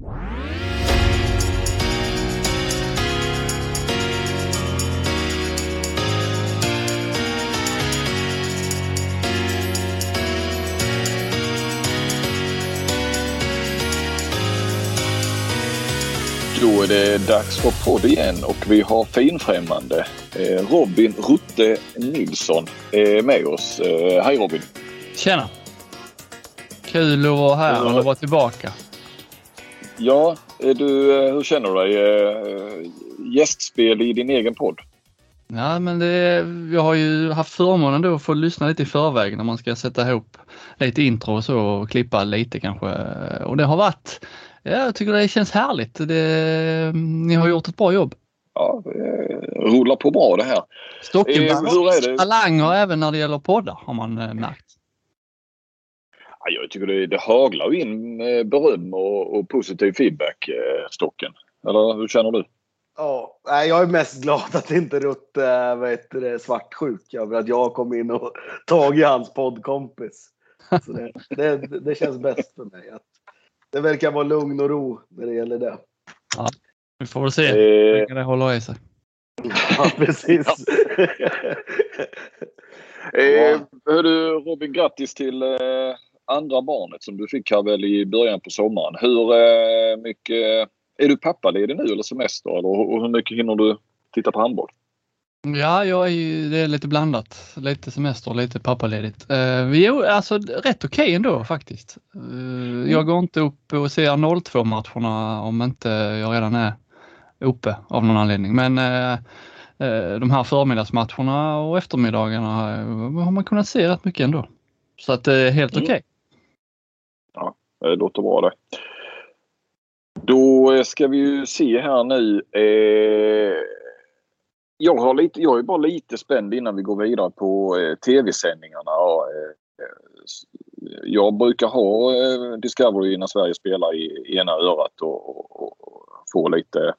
Då är det dags för podd igen och vi har finfrämmande eh, Robin Rutte Nilsson eh, med oss. Eh, hej Robin! Tjena! Kul att vara här och vara tillbaka. Ja, du, hur känner du dig? Gästspel i din egen podd? Ja, men det, jag har ju haft förmånen då att få lyssna lite i förväg när man ska sätta ihop lite intro och så och klippa lite kanske. Och det har varit Ja, jag tycker det känns härligt. Det, ni har gjort ett bra jobb. Ja, det rullar på bra det här. Stocken eh, talanger även när det gäller poddar har man eh, märkt. Ja, jag tycker det, det haglar in beröm och, och positiv feedback, eh, Stocken. Eller hur känner du? Ja, jag är mest glad att inte Rutte är svartsjuk över att jag kom in och tagit hans poddkompis. Så det, det, det känns bäst för mig. Att det verkar vara lugn och ro när det gäller det. Ja, vi får väl se hur länge det håller i sig. Ja, precis. eh, du, Robin, grattis till eh, andra barnet som du fick här väl i början på sommaren. Hur eh, mycket... Är du pappaledig nu eller semester? Eller, och hur mycket hinner du titta på handboll? Ja, jag är ju, det är lite blandat. Lite semester och lite pappaledigt. Eh, vi är alltså rätt okej okay ändå faktiskt. Eh, jag går inte upp och ser 02 matcherna om inte jag redan är uppe av någon anledning. Men eh, eh, de här förmiddagsmatcherna och eftermiddagarna har man kunnat se rätt mycket ändå. Så att det är helt mm. okej. Okay. Eh, det låter bra det. Då ska vi ju se här nu. Eh jag, har lite, jag är bara lite spänd innan vi går vidare på eh, tv-sändningarna. Eh, jag brukar ha eh, Discovery när Sverige spelar i ena örat och, och, och få lite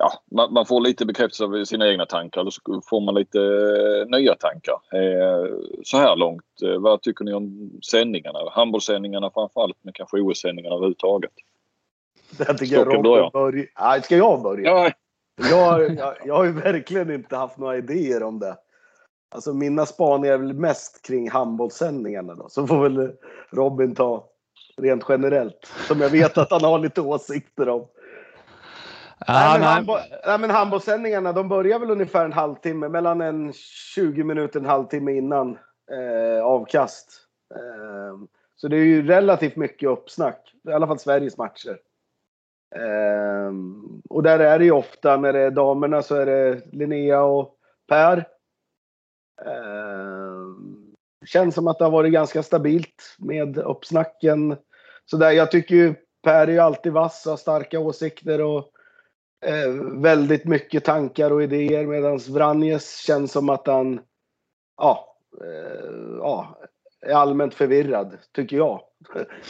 ja, man, man, får lite bekräftelse av sina egna tankar eller så får man lite eh, nya tankar. Eh, så här långt, eh, vad tycker ni om sändningarna? Handbollssändningarna framförallt men kanske OS-sändningarna överhuvudtaget? Jag tycker jag Robin börjar. ska jag börja? Ja, jag, jag, jag har ju verkligen inte haft några idéer om det. Alltså mina spaningar är väl mest kring handbollssändningarna då. Så får väl Robin ta rent generellt. Som jag vet att han har lite åsikter om. Nej, men, handboll, nej, men handbollssändningarna de börjar väl ungefär en halvtimme. Mellan en 20 minuter och en halvtimme innan eh, avkast. Eh, så det är ju relativt mycket uppsnack. I alla fall Sveriges matcher. Um, och där är det ju ofta när det är damerna så är det Linnea och Per. Um, känns som att det har varit ganska stabilt med uppsnacken. Så där, jag tycker ju Per är ju alltid vass och har starka åsikter och eh, väldigt mycket tankar och idéer medan Vranjes känns som att han ja, eh, ja, är allmänt förvirrad, tycker jag.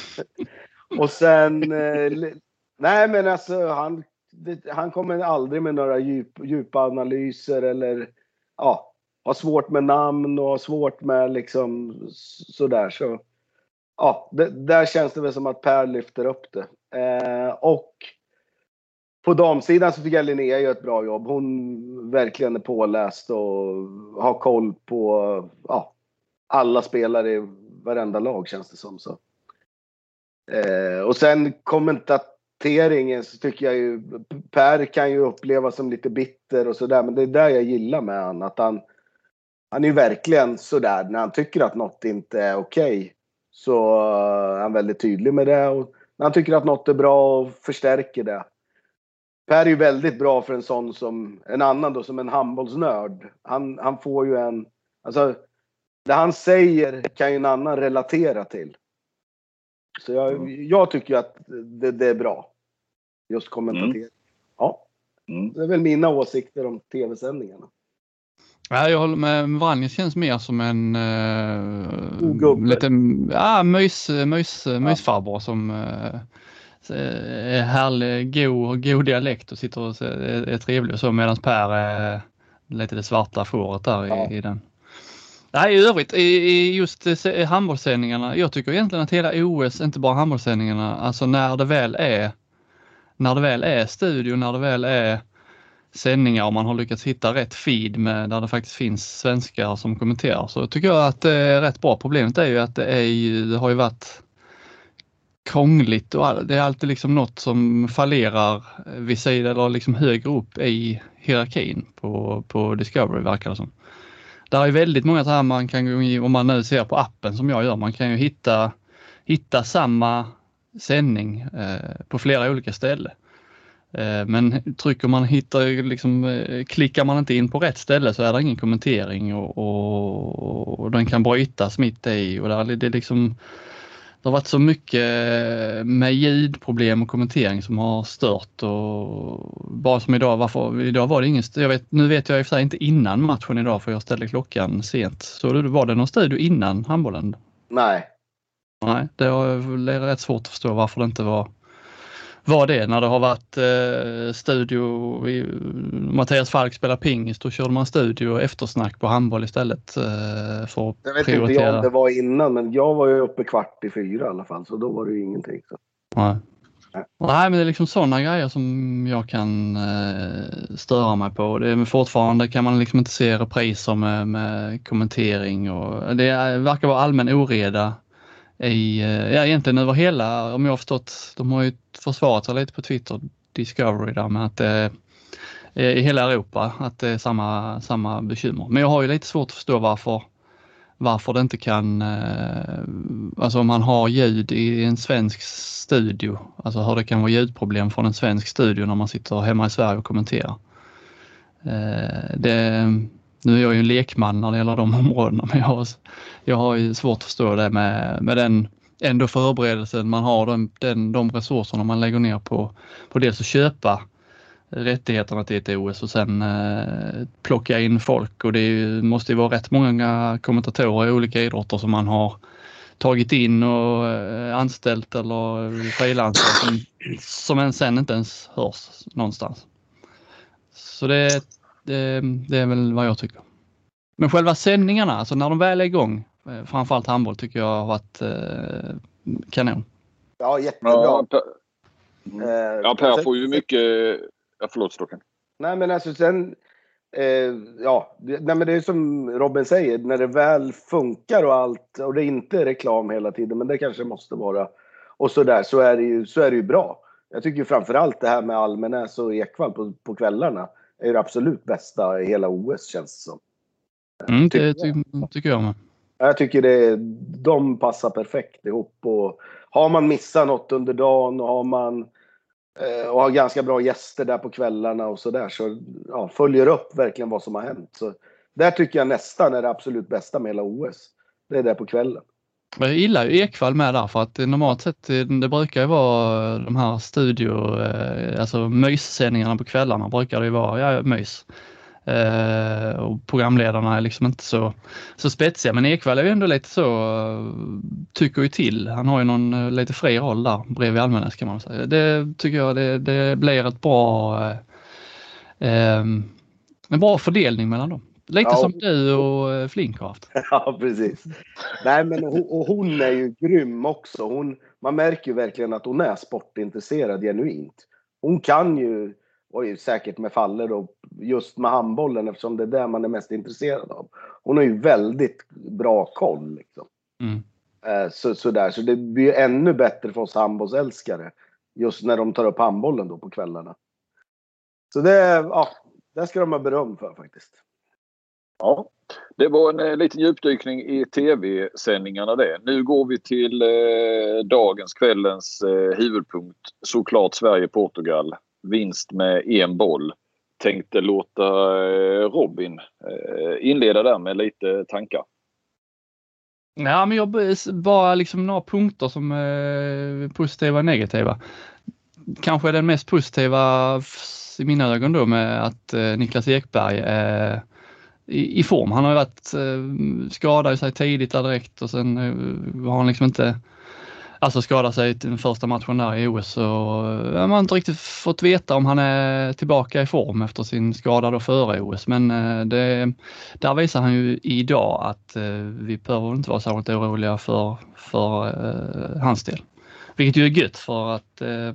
och sen eh, Nej, men alltså han, det, han kommer aldrig med några djup, djupa analyser eller ja, har svårt med namn och har svårt med liksom sådär. Så ja, det, där känns det väl som att Per lyfter upp det. Eh, och på damsidan så tycker jag Linnea gör ett bra jobb. Hon verkligen är påläst och har koll på ja, alla spelare i varenda lag känns det som. Så. Eh, och sen kommentateringen så tycker jag ju Per kan ju upplevas som lite bitter och sådär. Men det är där jag gillar med han. Att han, han är ju verkligen sådär när han tycker att något inte är okej. Okay, så är han väldigt tydlig med det. Och när han tycker att något är bra och förstärker det. Per är ju väldigt bra för en sån som en annan då som en handbollsnörd. Han, han får ju en, alltså det han säger kan ju en annan relatera till. Så jag, jag tycker att det, det, är bra. Just kommentatering. Mm. Ja. Mm. Det är väl mina åsikter om tv-sändningarna. Ja, jag håller med. Vranjes känns mer som en uh, liten ja, mys, mys, ja. mysfarbror som uh, är härlig, god, god dialekt och sitter och är, är trevlig och så medan Per är lite det svarta fåret där ja. i, i den. Nej, i övrigt i, just handbollssändningarna. Jag tycker egentligen att hela OS, inte bara handbollssändningarna, alltså när det väl är när det väl är studio, när det väl är sändningar och man har lyckats hitta rätt feed med, där det faktiskt finns svenskar som kommenterar så tycker jag att det är rätt bra. Problemet är ju att det, är ju, det har ju varit krångligt och det är alltid liksom något som fallerar eh, vid sidan eller liksom högre upp i hierarkin på, på Discovery verkar det som. Där är väldigt många så här man kan gå in, om man nu ser på appen som jag gör, man kan ju hitta, hitta samma sändning eh, på flera olika ställen. Eh, men trycker man hittar, liksom, eh, klickar man inte in på rätt ställe så är det ingen kommentering och, och, och den kan brytas mitt i och där, det, liksom, det har varit så mycket med ljudproblem och kommentering som har stört och bara som idag, varför, idag var det ingen, jag vet, nu vet jag i och för sig inte innan matchen idag för jag ställde klockan sent. Så var det någon studio innan handbollen? Nej. Nej, det är rätt svårt att förstå varför det inte var var det när det har varit eh, studio, i, Mattias Falk spelar pingis, då körde man studio och eftersnack på handboll istället. Eh, för jag vet prioritera. inte om det var innan, men jag var ju uppe kvart i fyra i alla fall, så då var det ju ingenting. Så. Nej. Nej. Nej, men det är liksom sådana grejer som jag kan eh, störa mig på. Det är, fortfarande kan man liksom inte se repriser med, med kommentering och det verkar vara allmän oreda i, eh, ja egentligen över hela, om jag har förstått, de har ju försvarat sig lite på Twitter, Discovery där med att det i hela Europa att det är samma, samma bekymmer. Men jag har ju lite svårt att förstå varför, varför det inte kan, eh, alltså om man har ljud i en svensk studio, alltså hur det kan vara ljudproblem från en svensk studio när man sitter hemma i Sverige och kommenterar. Eh, det, nu är jag ju en lekman när det gäller de områdena men jag har, jag har ju svårt att förstå det med, med den ändå förberedelsen man har, den, den, de resurserna man lägger ner på, på dels att köpa rättigheterna till ett OS och sen eh, plocka in folk och det är, måste ju vara rätt många kommentatorer i olika idrotter som man har tagit in och eh, anställt eller frilansat som, som sen inte ens hörs någonstans. Så det det, det, är väl vad jag tycker. Men själva sändningarna, alltså när de väl är igång, eh, framförallt handboll tycker jag har varit eh, kanon. Ja, jättebra. Ja, per, mm. Eh, ja, per får ju mycket... Ja, förlåt Stocken. Nej, men alltså sen... Eh, ja, det, nej, men det är som Robin säger, när det väl funkar och allt och det är inte reklam hela tiden, men det kanske måste vara och så där, så är det ju, så är det ju bra. Jag tycker framförallt det här med Almenäs och Ekvall på, på kvällarna är det absolut bästa i hela OS känns det som. Mm, det ty tycker jag med. Jag tycker det, de passar perfekt ihop. Och har man missat något under dagen och har man eh, och har ganska bra gäster där på kvällarna och sådär så ja, följer upp verkligen vad som har hänt. Så där tycker jag nästan är det absolut bästa med hela OS. Det är där på kvällen. Jag gillar ju Ekvall med där för att normalt sett eh, det brukar ju vara eh, de här studio, eh, alltså myssändningarna på kvällarna brukar det ju vara, ja mys. Eh, och programledarna är liksom inte så, så spetsiga men Ekvall är ju ändå lite så, tycker ju till. Han har ju någon lite fri roll där bredvid Almenäs kan man säga. Det tycker jag det, det blir ett bra, eh, ehm, en bra fördelning mellan dem. Lite ja, som du och eh, Flink har haft. Ja, precis. Nej, men hon, och hon är ju grym också. Hon, man märker ju verkligen att hon är sportintresserad genuint. Hon kan ju, och säkert med faller då, just med handbollen eftersom det är det man är mest intresserad av. Hon har ju väldigt bra koll. Liksom. Mm. Eh, så, så, där. så det blir ännu bättre för oss handbollsälskare. Just när de tar upp handbollen då på kvällarna. Så det, ja, det ska de ha beröm för faktiskt. Ja, det var en eh, liten djupdykning i tv-sändningarna det. Nu går vi till eh, dagens, kvällens eh, huvudpunkt. Såklart Sverige-Portugal. Vinst med en boll. Tänkte låta eh, Robin eh, inleda där med lite tankar. Nej, men jag bara liksom några punkter som är positiva och negativa. Kanske den mest positiva i mina ögon då med att eh, Niklas Ekberg är i, i form. Han har varit eh, sig tidigt där direkt och sen eh, har han liksom inte alltså skadat sig i den första matchen där i OS och eh, man har inte riktigt fått veta om han är tillbaka i form efter sin skada då före OS. Men eh, det, där visar han ju idag att eh, vi behöver inte vara särskilt oroliga för, för eh, hans del. Vilket ju är gött för att eh,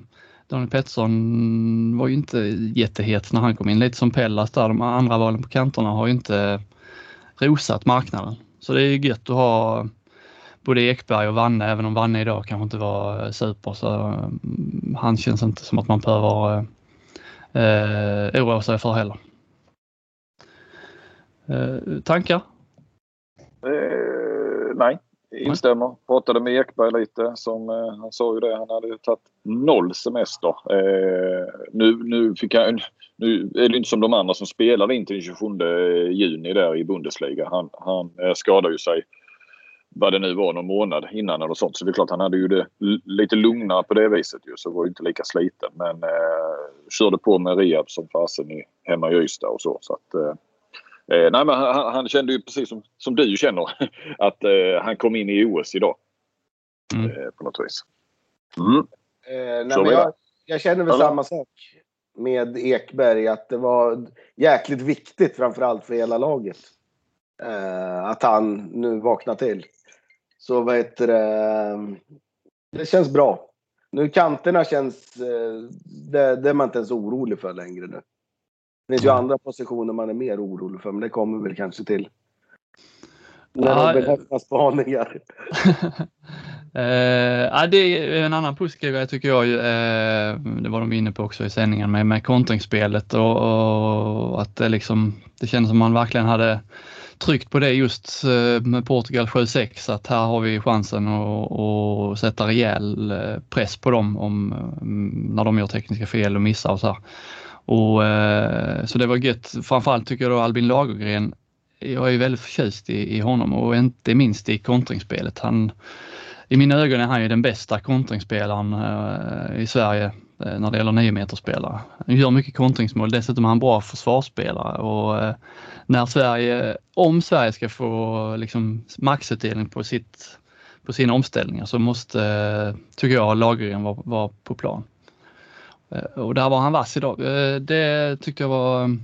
Daniel Pettersson var ju inte jättehet när han kom in. Lite som Pellas där, de andra valen på kanterna har ju inte rosat marknaden. Så det är ju gött att ha både Ekberg och Vanne, även om Vanne idag kanske inte var eh, super så mm, han känns inte som att man behöver eh, eh oroa sig för heller. Eh, tankar? Eh, Instämmer. Pratade med Ekberg lite. Som, eh, han sa ju det, han hade ju tagit noll semester. Eh, nu, nu, fick han, nu är det inte som de andra som spelade in till den 27 eh, juni där i Bundesliga. Han, han eh, skadade ju sig vad det nu var, någon månad innan eller sånt. Så det är klart han hade ju det lite lugnare på det viset ju. Så var ju inte lika sliten. Men eh, körde på med rehab som fasen hemma i Ystad och så. så att, eh, nej, men han, han, kände ju precis som, som du känner att eh, han kom in i OS idag. Mm. Eh, på något vis. Mm. Eh, nej, men jag, jag känner väl samma sak med Ekberg. Att det var jäkligt viktigt framförallt för hela laget. Eh, att han nu vaknar till. Så vad heter det? Det känns bra. Nu kanterna känns... Eh, det, det är man inte ens orolig för längre nu. Det finns ju andra positioner man är mer orolig för, men det kommer väl kanske till. När ja, de behöver spaningar. uh, det är en annan positiv grej tycker jag. Uh, det var de inne på också i sändningen med, med kontringsspelet och, och att det liksom, det kändes som man verkligen hade tryckt på det just eh, med Portugal 7-6 att här har vi chansen att, sätta rejäl eh, press på dem om, mm, när de gör tekniska fel och missar och så här. Och, eh, så det var gött. Framförallt tycker jag då Albin Lagergren, jag är väldigt förtjust i, i honom och inte minst i kontringsspelet. Han, I mina ögon är han ju den bästa kontringsspelaren eh, i Sverige eh, när det gäller niometersspelare. Han gör mycket kontringsmål, dessutom är han bra försvarsspelare och eh, när Sverige, om Sverige ska få liksom maxutdelning på, sitt, på sina omställningar så måste, tycker jag, Lagergren vara var på plan. Eh, och där var han vass idag. Eh, det tyckte jag var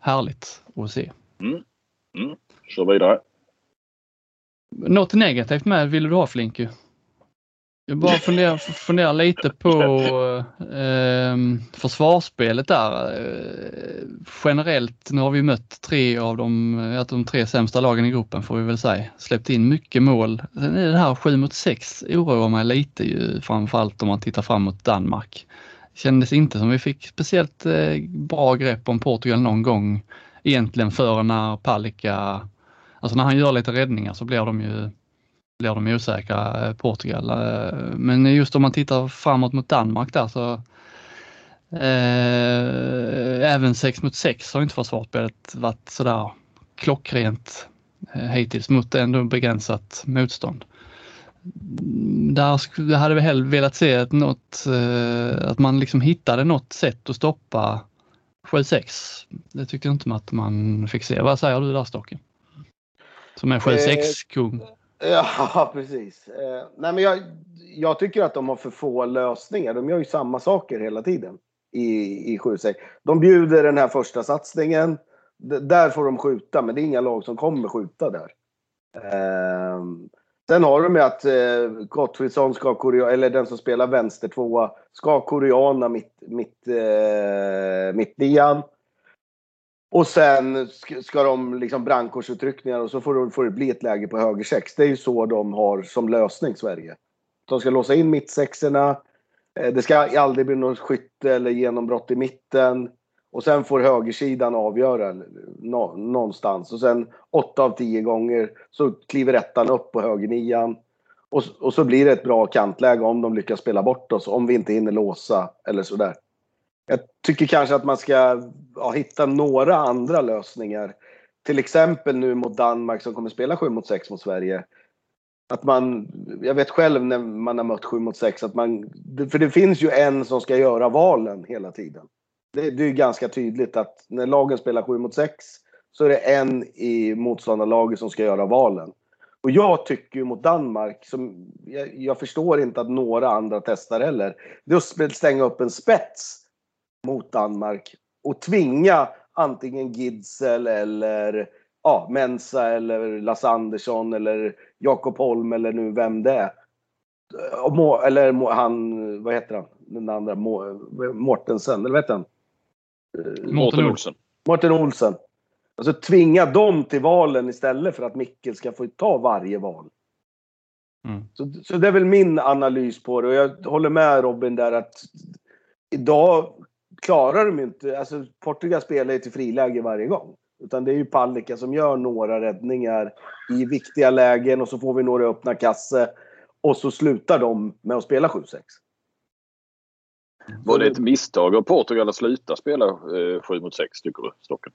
härligt att se. Mm. Mm. Kör vidare. Något negativt med vill du ha Flinky? Jag bara funderar, funderar lite på eh, försvarsspelet där. Eh, generellt, nu har vi mött tre av de, de tre sämsta lagen i gruppen får vi väl säga. Släppt in mycket mål. Sen är det här 7 mot 6 oroar mig lite ju framförallt om man tittar fram mot Danmark. Kändes inte som vi fick speciellt eh, bra grepp om Portugal någon gång egentligen förrän när Palicka, alltså när han gör lite räddningar så blir de ju blir de osäkra, eh, Portugal. Eh, men just om man tittar framåt mot Danmark där så eh, även 6 mot 6 har inte försvarsspelet varit sådär klockrent eh, hittills mot ändå begränsat motstånd. Där hade vi hellre velat se ett något, eh, att man liksom hittade något sätt att stoppa 7-6. Det tyckte jag inte att man fick se. Vad säger du där Stocken? Som är 7-6-kung. Ja, precis. Eh, nej, men jag, jag tycker att de har för få lösningar. De gör ju samma saker hela tiden i, i 7 De bjuder den här första satsningen. Där får de skjuta, men det är inga lag som kommer skjuta där. Sen har de ju att eh, Gottfridsson ska korea, eller den som spelar vänster tvåa, ska koreana mitt, mitt, eh, mitt nian. Och sen ska de liksom brandkårsutryckningar och så får det, får det bli ett läge på höger sex. Det är ju så de har som lösning Sverige. De ska låsa in mittsexorna. Eh, det ska aldrig bli något skytte eller genombrott i mitten. Och sen får högersidan avgöra någonstans. Och sen åtta av tio gånger så kliver ettan upp på högernian. Och, och så blir det ett bra kantläge om de lyckas spela bort oss. Om vi inte hinner låsa eller sådär. Jag tycker kanske att man ska ja, hitta några andra lösningar. Till exempel nu mot Danmark som kommer spela 7 mot 6 mot Sverige. Att man, jag vet själv när man har mött 7 mot 6 att man, för det finns ju en som ska göra valen hela tiden. Det, det är ganska tydligt att när lagen spelar 7 mot 6 så är det en i motståndarlaget som ska göra valen. Och jag tycker ju mot Danmark, som jag, jag förstår inte att några andra testar heller, det är att stänga upp en spets mot Danmark och tvinga antingen Gidsel eller ja, Mensa eller Lasse Andersson eller Jakob Holm eller nu vem det är. Eller han, vad heter han? den andra Mortensen, eller vad heter han? Mårten Olsen. Mårten Olsen. Alltså tvinga dem till valen istället för att Mickel ska få ta varje val. Mm. Så, så det är väl min analys på det och jag håller med Robin där att idag klarar de inte, alltså Portugal spelar ju till friläge varje gång. Utan det är ju Palicka som gör några räddningar i viktiga lägen och så får vi några öppna kasse. Och så slutar de med att spela 7-6. Var det ett misstag av Portugal att sluta spela eh, 7 mot 6 tycker du, Stocken?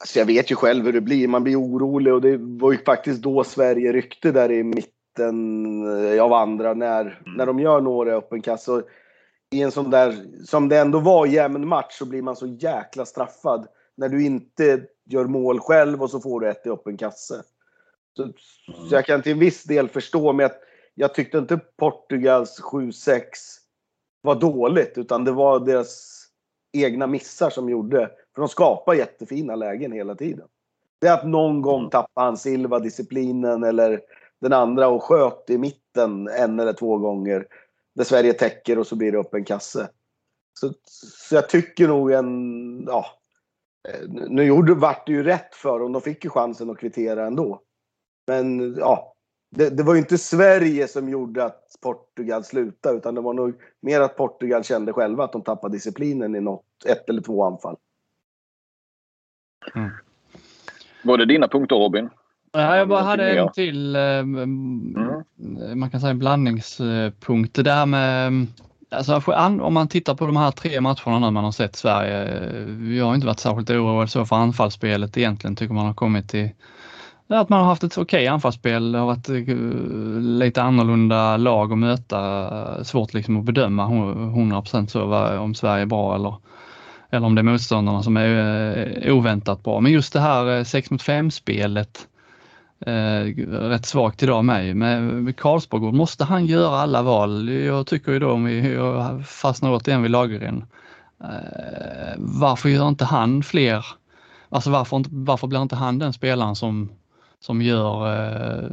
Alltså jag vet ju själv hur det blir. Man blir orolig och det var ju faktiskt då Sverige ryckte där i mitten eh, av andra när, mm. när de gör några öppen kasse. I en sån där, som det ändå var jämn match, så blir man så jäkla straffad när du inte gör mål själv och så får du ett i öppen kasse. Så, så jag kan till en viss del förstå, men jag, jag tyckte inte Portugals 7-6 var dåligt, utan det var deras egna missar som gjorde. För de skapar jättefina lägen hela tiden. Det är att någon gång tappar han Silva disciplinen eller den andra och sköt i mitten en eller två gånger. Där Sverige täcker och så blir det upp en kasse. Så, så jag tycker nog en, ja, eh, nu gjorde, vart det ju rätt för dem. De fick ju chansen att kvittera ändå. Men ja, det, det, var ju inte Sverige som gjorde att Portugal slutade utan det var nog mer att Portugal kände själva att de tappade disciplinen i något, ett eller två anfall. Mm. Var det dina punkter Robin? Ja, jag bara hade en till, eh, mm. man kan säga blandningspunkt. Det där med Alltså, om man tittar på de här tre matcherna nu man har sett Sverige. Vi har inte varit särskilt oroade så för anfallsspelet egentligen. Tycker man har kommit till att man har haft ett okej okay anfallsspel. Det har varit eh, lite annorlunda lag att möta. Eh, svårt liksom att bedöma 100% så om Sverige är bra eller, eller om det är motståndarna som är eh, oväntat bra. Men just det här 6 mot 5 spelet eh, rätt svagt idag med. Med Karlsborg, måste han göra alla val? Jag tycker ju då, om vi fastnar återigen vid Lagergren, eh, varför gör inte han fler? Alltså varför, inte, varför blir inte han den spelaren som, som gör eh,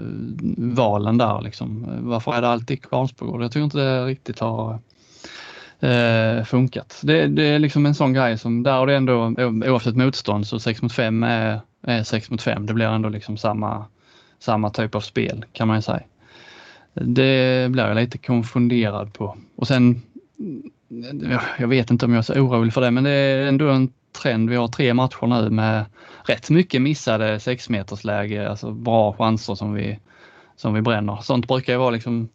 valen där liksom? Varför är det alltid Kvarnsbogård? Jag tror inte det riktigt har eh, funkat. Det, det, är liksom en sån grej som där och det är ändå oavsett motstånd så 6 mot 5 är, är 6 mot 5. Det blir ändå liksom samma samma typ av spel kan man ju säga. Det blir jag lite konfunderad på. Och sen, jag vet inte om jag är så orolig för det, men det är ändå en trend. Vi har tre matcher nu med rätt mycket missade sexmetersläge, alltså bra chanser som vi, som vi bränner. Sånt brukar ju vara liksom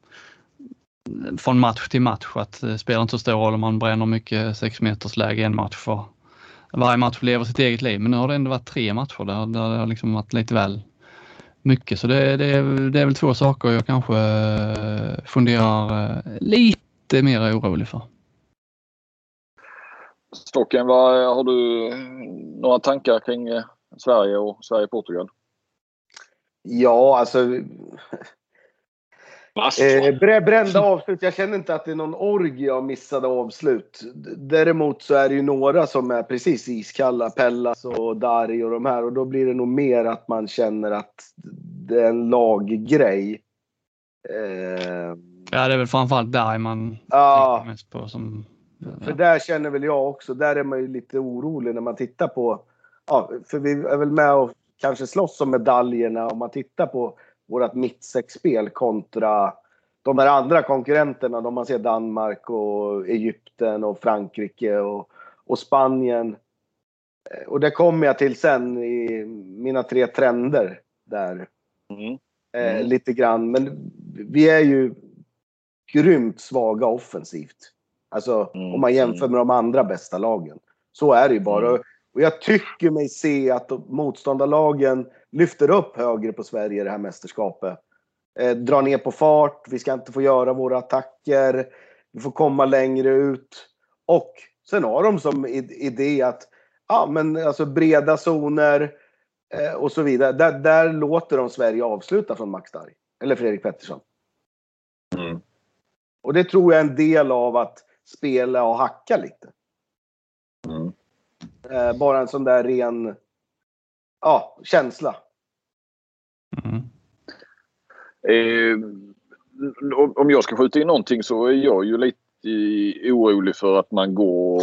eh, från match till match att det spelar inte så stor roll om man bränner mycket sexmetersläge i en match för varje match lever sitt eget liv. Men nu har det ändå varit tre matcher där, där det har liksom varit lite väl mycket. Så det, det, det är väl två saker jag kanske eh, funderar lite mer orolig för. Stocken, vad, har du några tankar kring Sverige och Sverige-Portugal? Ja, alltså Eh, brända avslut. Jag känner inte att det är någon orgie av missade avslut. Däremot så är det ju några som är precis iskalla. Pellas och Dari och de här. Och då blir det nog mer att man känner att det är en laggrej. Eh, ja, det är väl framförallt Dari man ja, tänker mest på. Som, ja. För där känner väl jag också. Där är man ju lite orolig när man tittar på. Ja, för vi är väl med och kanske slåss om medaljerna om man tittar på vårt mittsexspel kontra de här andra konkurrenterna. De man ser Danmark och Egypten och Frankrike och, och Spanien. Eh, och det kommer jag till sen i mina tre trender där. Mm. Eh, mm. lite grann. Men vi är ju grymt svaga offensivt. Alltså mm. om man jämför med de andra bästa lagen. Så är det ju bara. Och jag tycker mig se att motståndarlagen lyfter upp högre på Sverige i det här mästerskapet. Eh, drar ner på fart, vi ska inte få göra våra attacker, vi får komma längre ut. Och sen har de som idé att ja, men alltså breda zoner eh, och så vidare. Där, där låter de Sverige avsluta från Max Darg. Eller Fredrik Pettersson. Mm. Och det tror jag är en del av att spela och hacka lite. Eh, bara en sån där ren ja, känsla. Mm. Eh, om jag ska skjuta in någonting så är jag ju lite orolig för att man går,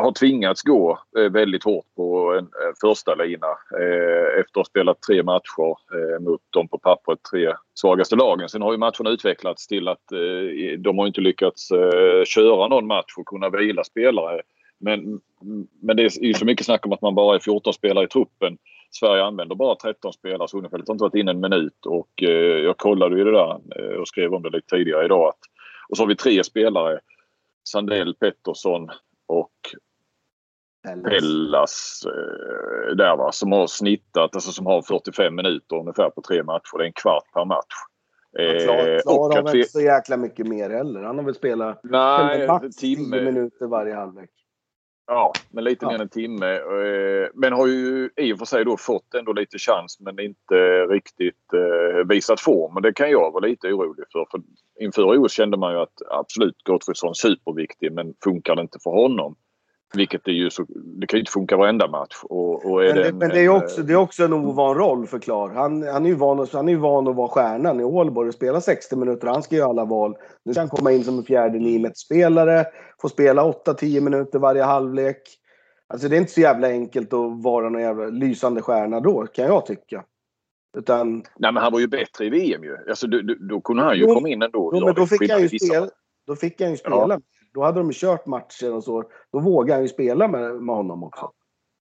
har tvingats gå eh, väldigt hårt på en, en första lina eh, efter att ha spelat tre matcher eh, mot de på pappret tre svagaste lagen. Sen har ju matcherna utvecklats till att eh, de har inte lyckats eh, köra någon match och kunna vila spelare. Men, men det är ju så mycket snack om att man bara är 14 spelare i truppen. Sverige använder bara 13 spelare så Unifelt har inte varit inne en minut och eh, jag kollade ju det där eh, och skrev om det lite tidigare idag. Att, och så har vi tre spelare. Sandell, Pettersson och Pellas eh, där va, som har snittat, alltså som har 45 minuter ungefär på tre matcher. Det är en kvart per match. Eh, Klar, Klar har väl inte så jäkla mycket mer heller. Han har väl spelat Nej, max 10 minuter varje halvlek. Ja, men lite ja. mer än en timme. Eh, men har ju i och för sig då fått ändå lite chans men inte riktigt eh, visat form. Och det kan jag vara lite orolig för. för inför OS kände man ju att absolut Gottfridsson superviktig men funkar det inte för honom vilket det ju så, det kan ju inte funka varenda match. Och, och men, det, en, men det, är också, det är också en ovan roll för Klar. Han, han, är ju van, han är ju van att vara stjärnan i Ålborg och spela 60 minuter. Han ska göra alla val. Nu ska han komma in som en fjärde nimet-spelare. Få spela 8-10 minuter varje halvlek. Alltså det är inte så jävla enkelt att vara någon jävla lysande stjärna då, kan jag tycka. Utan... Nej men han var ju bättre i VM ju. Alltså, då, då, då kunde han ju komma in ändå. Jo, men då fick, han ju spela, då fick han ju spela. Ja. Då hade de kört matcher och så. Då vågade han ju spela med, med honom också.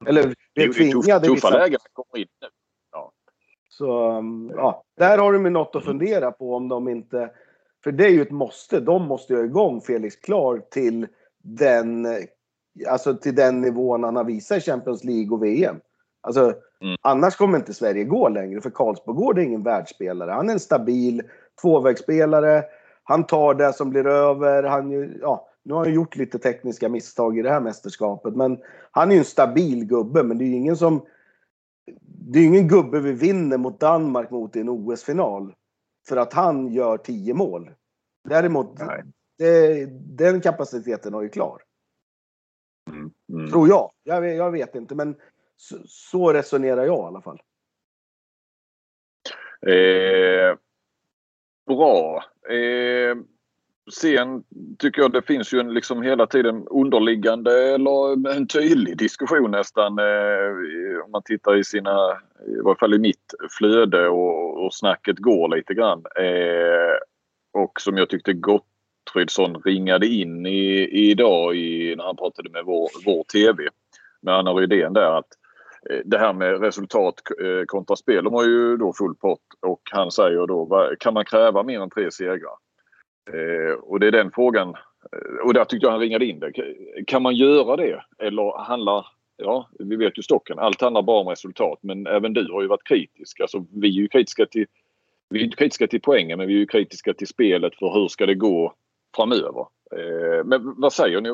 Eller blev tvingade. Tuffa lägen kommer in nu. Ja. Så um, ja, där har de ju något att fundera på om de inte... För det är ju ett måste. De måste ju ha igång Felix Klar till den, alltså till den nivån han har visat i Champions League och VM. Alltså, mm. Annars kommer inte Sverige gå längre. För Karlsborg är ingen världsspelare. Han är en stabil tvåvägsspelare. Han tar det som blir över. Han, ja, nu har han gjort lite tekniska misstag i det här mästerskapet, men han är ju en stabil gubbe. Men det är ju ingen som... Det är ju ingen gubbe vi vinner mot Danmark mot i en OS-final. För att han gör tio mål. Däremot, det, den kapaciteten har ju klar. Mm, mm. Tror jag. jag. jag. vet inte, men så, så resonerar jag i alla fall. Eh, bra. Eh, sen tycker jag det finns ju en liksom hela tiden underliggande eller en tydlig diskussion nästan eh, om man tittar i sina, i varje fall i mitt flöde och, och snacket går lite grann. Eh, och som jag tyckte Gottfridsson ringade in i, idag i, när han pratade med vår, vår TV med Anna Rydén där att eh, det här med resultat eh, kontra spel. De har ju då full pott och han säger då kan man kräva mer än tre segrar? Eh, och det är den frågan. Eh, och där tyckte jag han ringade in det. Kan man göra det? Eller handlar... Ja, vi vet ju stocken. Allt handlar bara om resultat. Men även du har ju varit kritisk. Alltså, vi är ju kritiska till... Vi är inte kritiska till poängen men vi är ju kritiska till spelet för hur ska det gå framöver. Eh, men vad säger ni?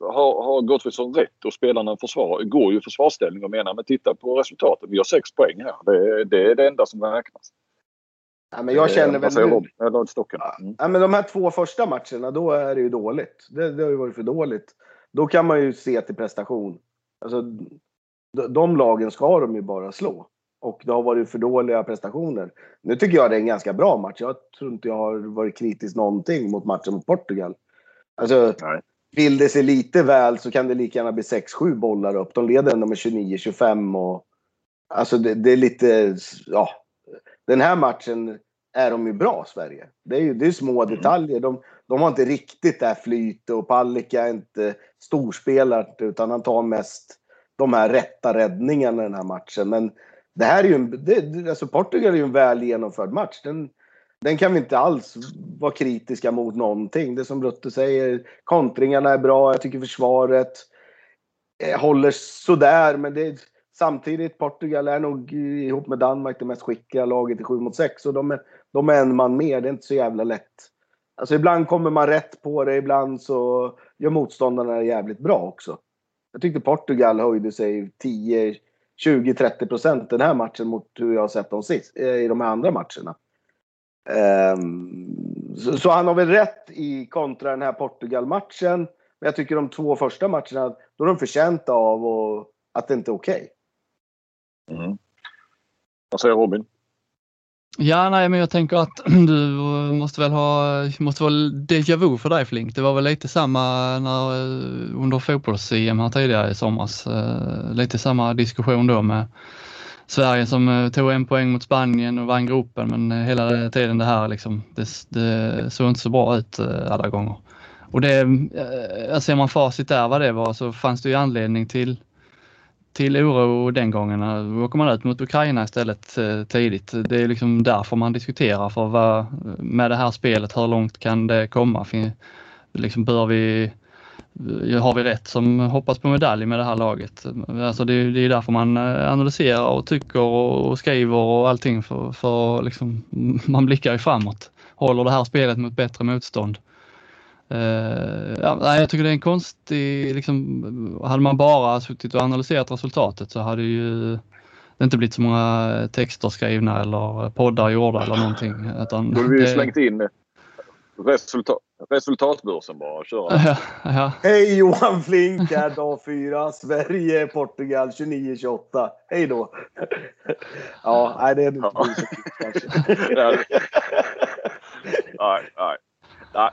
Har, har Gottfridsson rätt och spelarna försvar, går ju försvarsställning och menar men titta på resultatet. Vi har sex poäng här. Det, det är det enda som räknas. Ja, men jag känner väl nu... Eller stocken. Mm. Ja, men de här två första matcherna, då är det ju dåligt. Det, det har ju varit för dåligt. Då kan man ju se till prestation. Alltså, de, de lagen ska de ju bara slå. Och det har varit för dåliga prestationer. Nu tycker jag det är en ganska bra match. Jag tror inte jag har varit kritisk någonting mot matchen mot Portugal. Alltså, Nej. vill det sig lite väl så kan det lika gärna bli 6-7 bollar upp. De leder ändå med 29-25 och... Alltså det, det, är lite... Ja, den här matchen är de ju bra, Sverige. Det är ju det är små mm. detaljer. De, de har inte riktigt det här flytet och Palicka är inte storspelare utan han tar mest de här rätta räddningarna i den här matchen. Men det här är ju en, det, alltså Portugal är ju en väl genomförd match. Den, den kan vi inte alls vara kritiska mot någonting. Det som Rutte säger, kontringarna är bra, jag tycker försvaret eh, håller sådär, men det Samtidigt, Portugal är nog ihop med Danmark det mest skickliga laget i 7 mot 6. Och de är, de är en man mer, det är inte så jävla lätt. Alltså ibland kommer man rätt på det, ibland så gör motståndarna det jävligt bra också. Jag tyckte Portugal höjde sig 10, 20, 30 procent den här matchen mot hur jag har sett dem sist, eh, i de här andra matcherna. Um, så, så, han har väl rätt i kontra den här Portugal-matchen. Men jag tycker de två första matcherna, då är de förtjänta av och, att det inte är okej. Okay. Mm. Vad säger Robin? Ja, nej, men jag tänker att du måste väl ha, måste vara déjà vu för dig Flink. Det var väl lite samma när, eh, under fotbolls-EM här tidigare i somras. Eh, lite samma diskussion då med Sverige som eh, tog en poäng mot Spanien och vann gruppen men hela tiden det här liksom, det, det såg inte så bra ut alla gånger. Och det, alltså, ser man facit där vad det var så fanns det ju anledning till till oro den gången. Då åker man ut mot Ukraina istället eh, tidigt. Det är liksom därför man diskuterar för vad, med det här spelet, hur långt kan det komma? Liksom bör vi, eh, har vi rätt som hoppas på medalj med det här laget? Alltså det, det är därför man eh, analyserar och tycker och skriver och allting för, för liksom, man blickar ju framåt. Håller det här spelet mot bättre motstånd? Uh, ja, jag tycker det är en konstig, liksom, hade man bara suttit och analyserat resultatet så hade ju det inte blivit så många texter skrivna eller poddar gjorda eller någonting. Utan Borde vi det... slängt in resultat, resultatbörsen bara och köra. Ja, ja. Hej Johan Flink här dag 4. Sverige, Portugal 29-28. Hej då. ja, nej det är inte ja. så kul kanske. nej, nej. nej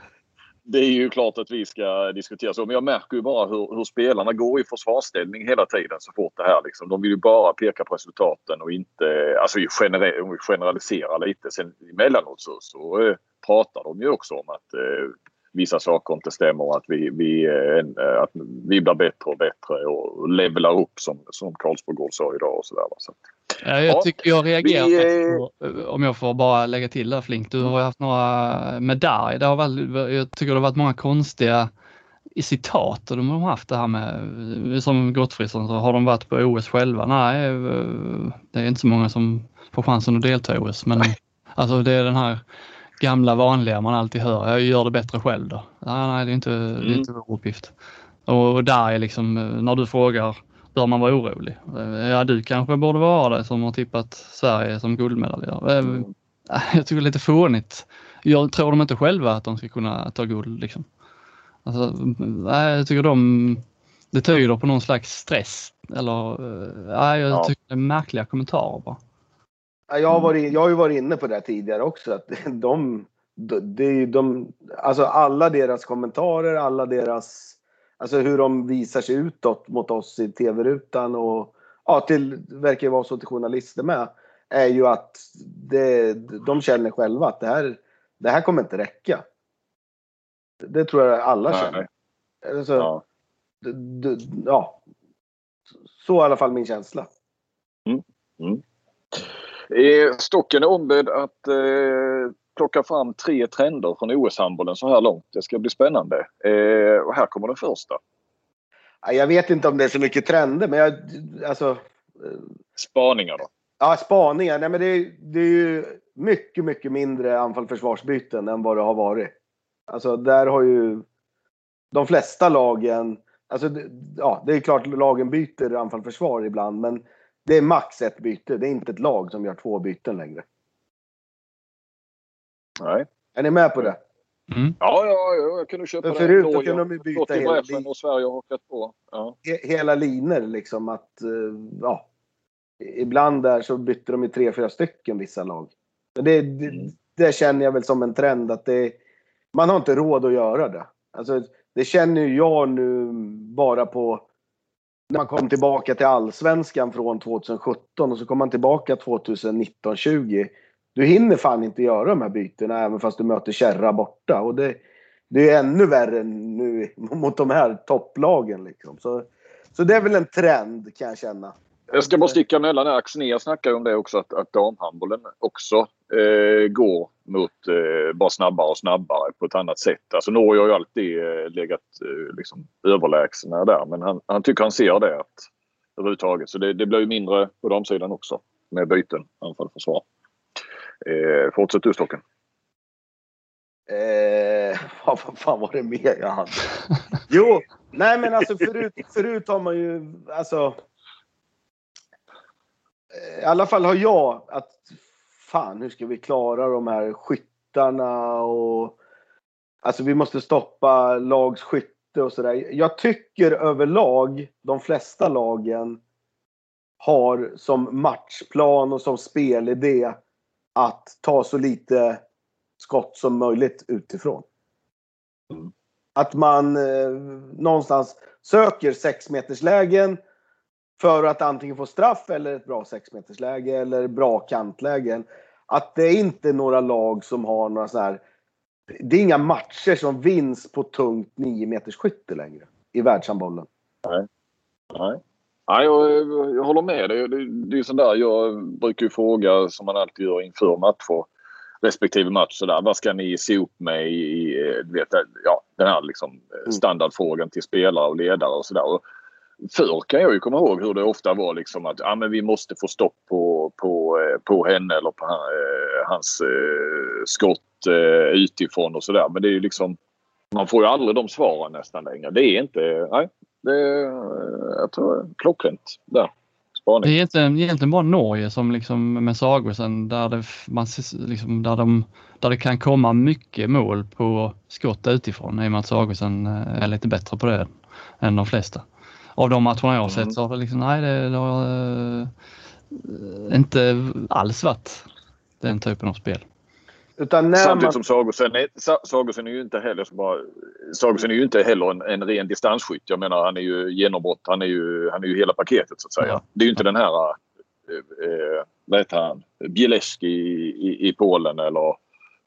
det är ju klart att vi ska diskutera så. Men jag märker ju bara hur, hur spelarna går i försvarsställning hela tiden så fort det här liksom. De vill ju bara peka på resultaten och inte, alltså om vi generaliserar lite. Sen emellanåt så, så eh, pratar de ju också om att eh, vissa saker inte stämmer och att vi, vi, äh, att vi blir bättre och bättre och levelar upp som, som Karlsborg sa idag och sådär. Så. Ja, jag tycker jag reagerar vi, på, om jag får bara lägga till där Flink. Du har ju haft några medaljer. Det har varit, jag tycker det har varit många konstiga i citat och de har haft det här med, som Gottfridsson, så har de varit på OS själva? Nej, det är inte så många som får chansen att delta i OS, men alltså det är den här gamla vanliga man alltid hör. Jag gör det bättre själv då. Nej, nej det är inte, mm. det är mm. inte vår uppgift. Och där är liksom, när du frågar bör man vara orolig. Ja, du kanske borde vara det som har tippat Sverige som guldmedaljör. Mm. Jag tycker det är lite fånigt. Jag tror de inte själva att de ska kunna ta guld. Liksom. Alltså, jag tycker de, det tyder på någon slags stress. Eller, ja, jag tycker det är märkliga kommentarer bara. Jag har, varit, jag har ju varit inne på det tidigare också. Att de, de, de, alltså alla deras kommentarer, alla deras Alltså hur de visar sig utåt mot oss i tv-rutan och ja, till, verkar ju vara så till journalister med. Är ju att det, de känner själva att det här, det här kommer inte räcka. Det tror jag alla känner. Alltså, ja. D, ja. Så i alla fall min känsla. Mm. Mm. Stocken är ombedd att eh, plocka fram tre trender från OS-handbollen så här långt. Det ska bli spännande. Eh, och här kommer den första. Jag vet inte om det är så mycket trender, men jag... Alltså... Eh, spaningar då? Ja, spaningar. Nej, men det, är, det är ju mycket, mycket mindre anfall-försvarsbyten än vad det har varit. Alltså, där har ju de flesta lagen... Alltså, ja, det är klart lagen byter anfall-försvar ibland, men det är max ett byte. Det är inte ett lag som gör två byten längre. Nej. Är ni med på det? Mm. Ja, ja, ja, jag kunde köpa För förut det. Förut kunde de byta hela linjer. och Sverige har hakat på. Ja. Hela linjer liksom att, eh, ja. Ibland där så bytte de i tre, fyra stycken vissa lag. Men det, det, mm. det, känner jag väl som en trend att det, man har inte råd att göra det. Alltså, det känner jag nu bara på när man kom tillbaka till allsvenskan från 2017 och så kom man tillbaka 2019-20 du hinner fan inte göra de här bytena även fast du möter Kärra borta. Och det, det är ännu värre nu mot de här topplagen. Liksom. Så, så det är väl en trend kan jag känna. Jag ska bara sticka emellan här. Axnér snackar om det också att, att damhandbollen också eh, går mot eh, bara snabbare och snabbare på ett annat sätt. Alltså Norge har ju alltid eh, legat eh, liksom, överlägsna där men han, han tycker han ser det att, överhuvudtaget. Så det, det blir ju mindre på damsidan också med byten anfall försvar. Eh, fortsätt du Stocken. Eh, vad fan var det mer jag hade? Jo, nej men alltså förut, förut har man ju alltså. I alla fall har jag att fan hur ska vi klara de här skyttarna och alltså vi måste stoppa lags skytte och sådär. Jag tycker överlag de flesta lagen har som matchplan och som spelidé att ta så lite skott som möjligt utifrån. Mm. Att man eh, någonstans söker 6 meters lägen för att antingen få straff eller ett bra 6 meters läge eller bra kantlägen. Att det är inte några lag som har några så här. Det är inga matcher som vinns på tungt 9 meters skytte längre i världshandbollen. Nej. Nej. Nej, jag, jag håller med dig. Det, det är sånt där jag brukar ju fråga som man alltid gör inför matcher. Respektive match sådär. Vad ska ni se upp med i, du vet, ja, den här liksom standardfrågan till spelare och ledare och sådär. Förr kan jag ju komma ihåg hur det ofta var liksom att ja, men vi måste få stopp på, på, eh, på henne eller på eh, hans eh, skott eh, utifrån och sådär. Men det är ju liksom man får ju aldrig de svaren nästan längre. Det är inte... Nej, det är, eh, jag tror klockrent där. Spaning. Det är egentligen, egentligen bara Norge som liksom med Sagosen där det, man, liksom, där, de, där det kan komma mycket mål på skott utifrån i och med att Sagosen är lite bättre på det än de flesta. Av de matcherna jag har sett så har det liksom, nej det, det har uh, inte alls varit den typen av spel. Utan när Samtidigt som Sagosen är, Sagosen är ju inte heller, bara, Sagosen är ju inte heller en, en ren distansskytt. Jag menar han är ju genombrott. Han är ju, han är ju hela paketet så att säga. Ja. Det är ju inte den här, eh, eh, vad heter han, Bieleski i, i, i Polen eller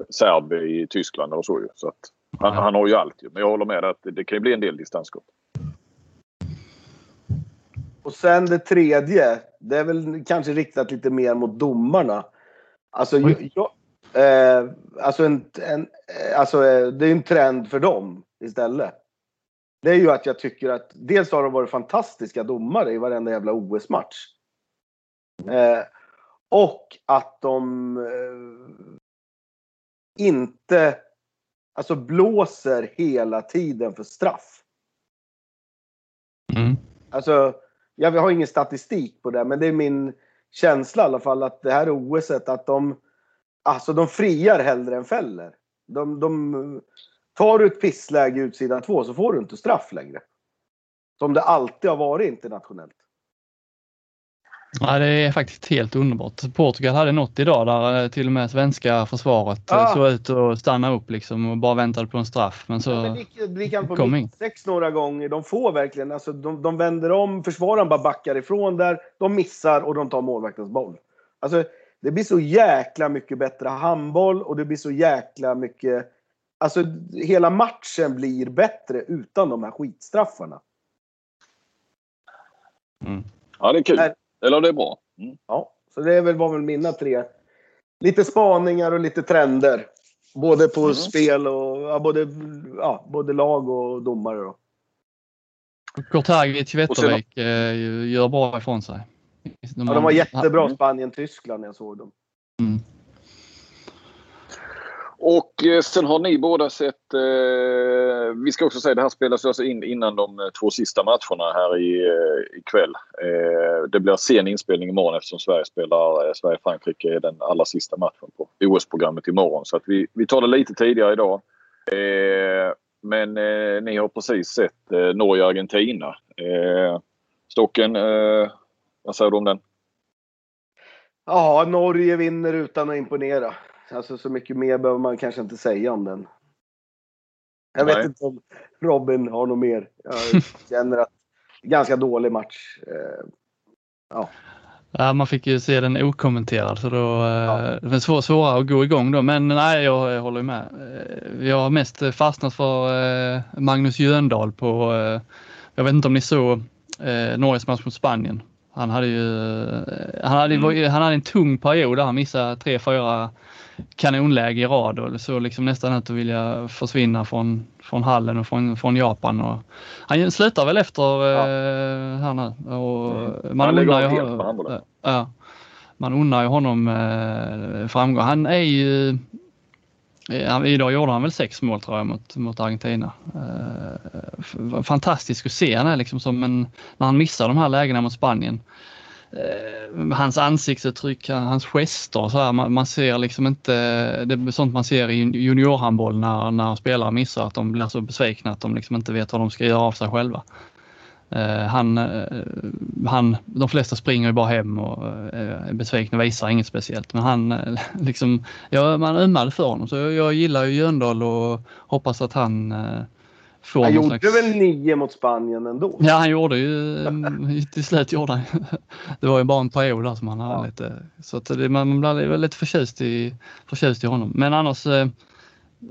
Serb i Tyskland eller så ju. Så att han, han har ju allt ju. Men jag håller med att det, det kan ju bli en del distansskott. Och sen det tredje, det är väl kanske riktat lite mer mot domarna. Alltså, Oj. jag, eh, alltså, en, en, eh, alltså eh, det är en trend för dem istället. Det är ju att jag tycker att dels har de varit fantastiska domare i varenda jävla OS-match. Eh, och att de eh, inte alltså blåser hela tiden för straff. Mm. Alltså, jag har ingen statistik på det, men det är min känsla i alla fall att det här OS att de, alltså de friar hellre än fäller. De, de, tar du ett pissläge utsida två så får du inte straff längre. Som det alltid har varit internationellt. Ja, det är faktiskt helt underbart. Portugal hade något idag där eh, till och med svenska försvaret eh, Ah. såg ut att stanna upp liksom och bara väntade på en straff. Men så, Men det gick likadant på kom mitt sex några gånger. De får verkligen, alltså de, de vänder om, försvararen bara backar ifrån där. De missar och de tar målvaktens boll. Alltså, det blir så jäkla mycket bättre handboll och det blir så jäkla mycket... Alltså hela matchen blir bättre utan de här skitstraffarna. mm. Ja, det är kul. Eller det är bra. Mm. Ja, så det är väl, var väl mina tre. Lite spaningar och lite trender. Både på Mm. spel och ja, både, ja, både lag och domare. Då. Kortagic Wettervik eh, gör bra ifrån sig. Ja, de var jättebra Mm. Spanien-Tyskland när jag såg dem. Mm. Och eh, sen har ni båda sett, eh, vi ska också säga det här spelas alltså in innan de eh, två sista matcherna här i, eh, ikväll. Eh, det blir sen inspelning imorgon eftersom Sverige spelar eh, Sverige-Frankrike är den allra sista matchen på OS-programmet imorgon. Så att vi, vi tar det lite tidigare idag. Eh, men eh, ni har precis sett eh, Norge-Argentina. Eh, Stocken, eh, vad säger du om den? Ja, Norge vinner utan att imponera. Alltså så mycket mer behöver man kanske inte säga om den. Jag vet Nej. inte om Robin har något mer. Jag känner att ganska dålig match. Eh, Ja, man fick ju se den okommenterad så då Ja. eh, det var svår, svårare att gå igång då. Men nej, jag, jag håller med. Eh, Jag har mest fastnat för Magnus Jöndal på, jag vet inte om ni såg Norges match mot Spanien. Han hade ju han hade, Mm. han hade en tung period där han missade tre, fyra kanonläge i rad och så liksom nästan ut att vilja försvinna från, från hallen och från, från Japan. Och, han slutar väl efter eh, här nu. Och Mm. man undrar ju, ja, man undrar ju honom eh, framgång. Han är ju Eh, ja, Idag gjorde han väl sex mål tror jag mot, mot Argentina. Eh, fantastisk att se. Han är liksom som en, när han missar de här lägena mot Spanien. Eh, hans ansiktsuttryck, hans gester så här, man, man ser liksom inte, det är sånt man ser i juniorhandboll när, när spelare missar, att de blir så besvikna att de liksom inte vet vad de ska göra av sig själva. Eh, han, eh, han, de flesta springer ju bara hem och eh, är besvikna och visar inget speciellt. Men han, liksom, ja, man ömmade för honom så jag gillar ju Jöndal och hoppas att han får Han gjorde slags... väl nio mot Spanien ändå? Ja, han gjorde ju till slut gjorde han. Det var ju bara en period där som han hade ja. lite så att det, man blir lite förtjust i, förtjust i honom. Men annars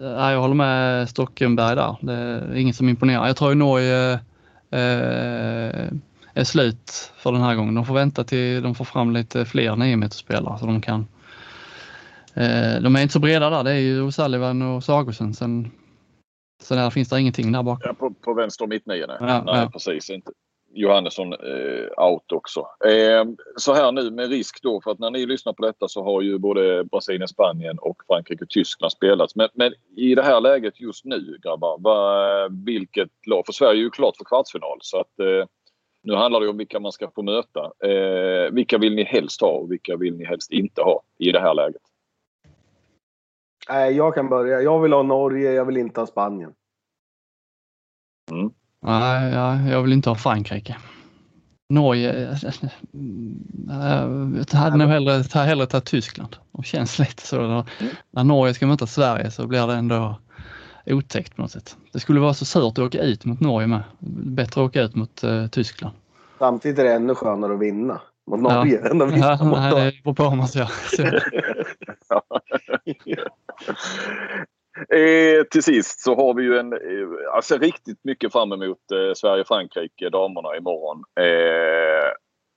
jag håller med Stockenberg där. Det är inget som imponerar. Jag tror ju Norge Eh, är slut för den här gången. De får vänta till de får fram lite fler 9 spelare så de kan eh, de är inte så breda där. Det är ju O'Sullivan och Sagosen. Sen, sen där finns det ingenting där bakom. Ja, på, på vänster mittnio, nej. Ja, nej ja. precis. Inte. Johannesson eh, out också. Eh, så här nu med risk då för att när ni lyssnar på detta så har ju både Brasilien, Spanien och Frankrike och Tyskland spelats. Men, men i det här läget just nu grabbar, va, vilket lag? För Sverige är ju klart för kvartsfinal så att eh, nu handlar det om vilka man ska få möta. Eh, vilka vill ni helst ha och vilka vill ni helst inte ha i det här läget? Jag kan börja. Jag vill ha Norge, jag vill inte ha Spanien. Mm. Nej, ja, jag vill inte ha Frankrike. Norge, jag hade nog hellre, hellre tagit Tyskland. De känns lite så. När, Norge ska möta Sverige så blir det ändå otäckt på något sätt. Det skulle vara så surt att åka ut mot Norge med. Bättre att åka ut mot uh, Tyskland. Samtidigt är det ännu skönare att vinna mot Norge ja. än att vinna ja, mot Norge. Det beror på hur man ser. Eh, till sist så har vi ju en, eh, alltså riktigt mycket fram emot eh, Sverige-Frankrike, damerna imorgon. Eh,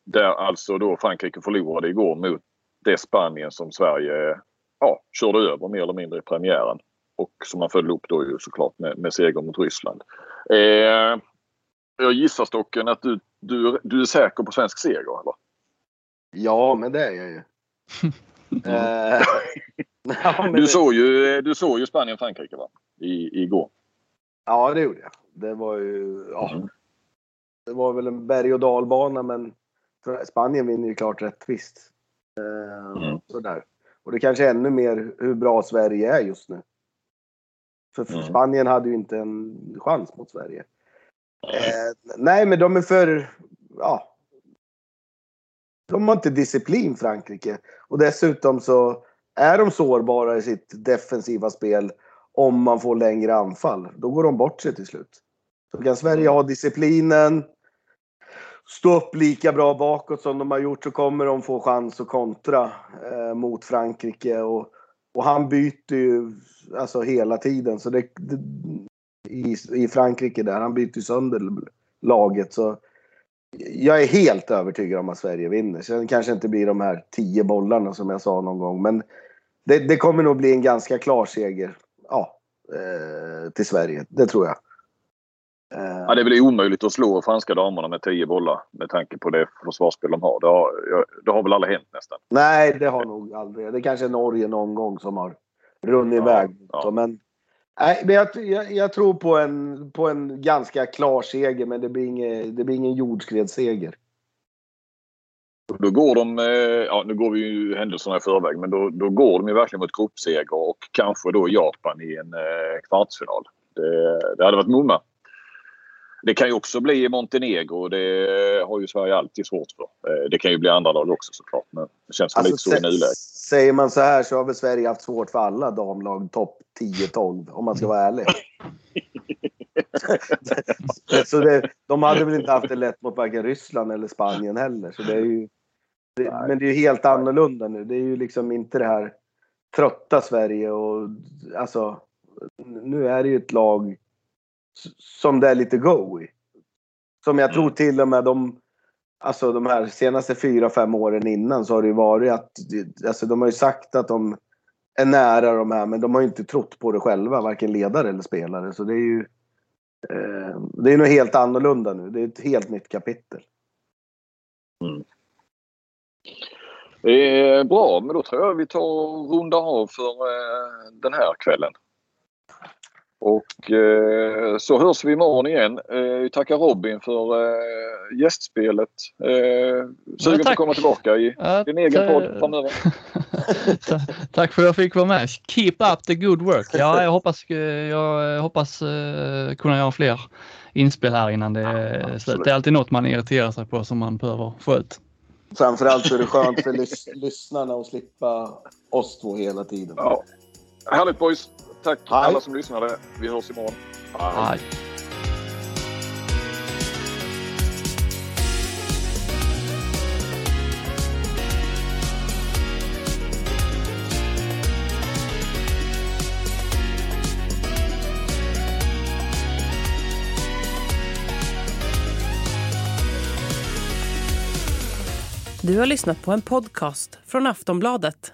där alltså då Frankrike förlorade igår mot det Spanien som Sverige ja, körde över mer eller mindre i premiären. Och som man följde upp då ju såklart med, med seger mot Ryssland. Eh, jag gissar Stocken att du, du, du är säker på svensk seger eller? Ja, men det är jag ju. eh, du, såg ju, du såg ju Spanien-Frankrike va? I, igår. Ja, det gjorde jag. Det var ju... Ja. Mm. Det var väl en berg och dalbana men Spanien vinner ju klart rättvist. Eh, mm. Sådär. Och det kanske är ännu mer hur bra Sverige är just nu. För mm. Spanien hade ju inte en chans mot Sverige. Eh, nej, men de är för... Ja. De har inte disciplin, Frankrike. Och dessutom så är de sårbara i sitt defensiva spel om man får längre anfall, då går de bort sig till slut. Så kan Sverige ha disciplinen, stå upp lika bra bakåt som de har gjort så kommer de få chans att kontra eh, mot Frankrike. Och, och han byter ju alltså hela tiden. Så det, det, i, I Frankrike där, han byter sönder laget. Så jag är helt övertygad om att Sverige vinner. Sen kanske inte blir de här tio bollarna som jag sa någon gång. Men det, det kommer nog bli en ganska klar seger ja, eh, till Sverige. Det tror jag. Eh. Ja, det väl omöjligt att slå franska damerna med tio bollar med tanke på det försvarsspel de har. Det har, det har väl aldrig hänt nästan? Nej, det har nog aldrig. Det kanske är Norge någon gång som har runnit ja, iväg. Ja. Men, nej, men jag, jag, jag, tror på en, på en ganska klar seger, men det blir, inge, det blir ingen jordskredsseger. Då går de, eh, ja nu går vi ju händelserna i förväg, men då, då går de ju verkligen mot gruppseger och kanske då Japan i en eh, kvartsfinal. Det, det hade varit mumma. Det kan ju också bli Montenegro. Det har ju Sverige alltid svårt för. Eh, det kan ju bli andra lag också såklart. Men det känns alltså, lite så i nuläget. Säger man så här så har väl Sverige haft svårt för alla damlag topp 10-12 om man ska vara ärlig. så det, de hade väl inte haft det lätt mot varken Ryssland eller Spanien heller. Så det är ju, det, men det är ju helt annorlunda nu. Det är ju liksom inte det här trötta Sverige och alltså nu är det ju ett lag som det är lite go i. Som jag tror mm. till och med de, alltså de här senaste fyra, fem åren innan så har det ju varit att, alltså de har ju sagt att de är nära de här men de har ju inte trott på det själva, varken ledare eller spelare. Så det är ju, eh, det är nog helt annorlunda nu. Det är ett helt nytt kapitel. Mm. Det är bra, men då tror jag vi tar och rundar av för eh, den här kvällen. Och eh, så hörs vi imorgon igen. Eh, tackar Robin för eh, gästspelet. Eh, sugen på att komma tillbaka i ja, din egen podd framöver. Tack för att jag fick vara med. Keep up the good work. Ja, jag hoppas, jag hoppas uh, kunna göra fler inspel här innan det är slut. Det är alltid något man irriterar sig på som man behöver få ut. Framförallt så är det skönt för lys lyssnarna att slippa oss två hela tiden. Ja. Härligt boys! Tack Hej. alla som lyssnade. Vi hörs imorgon. Hej. Hej. Du har lyssnat på en podcast från Aftonbladet.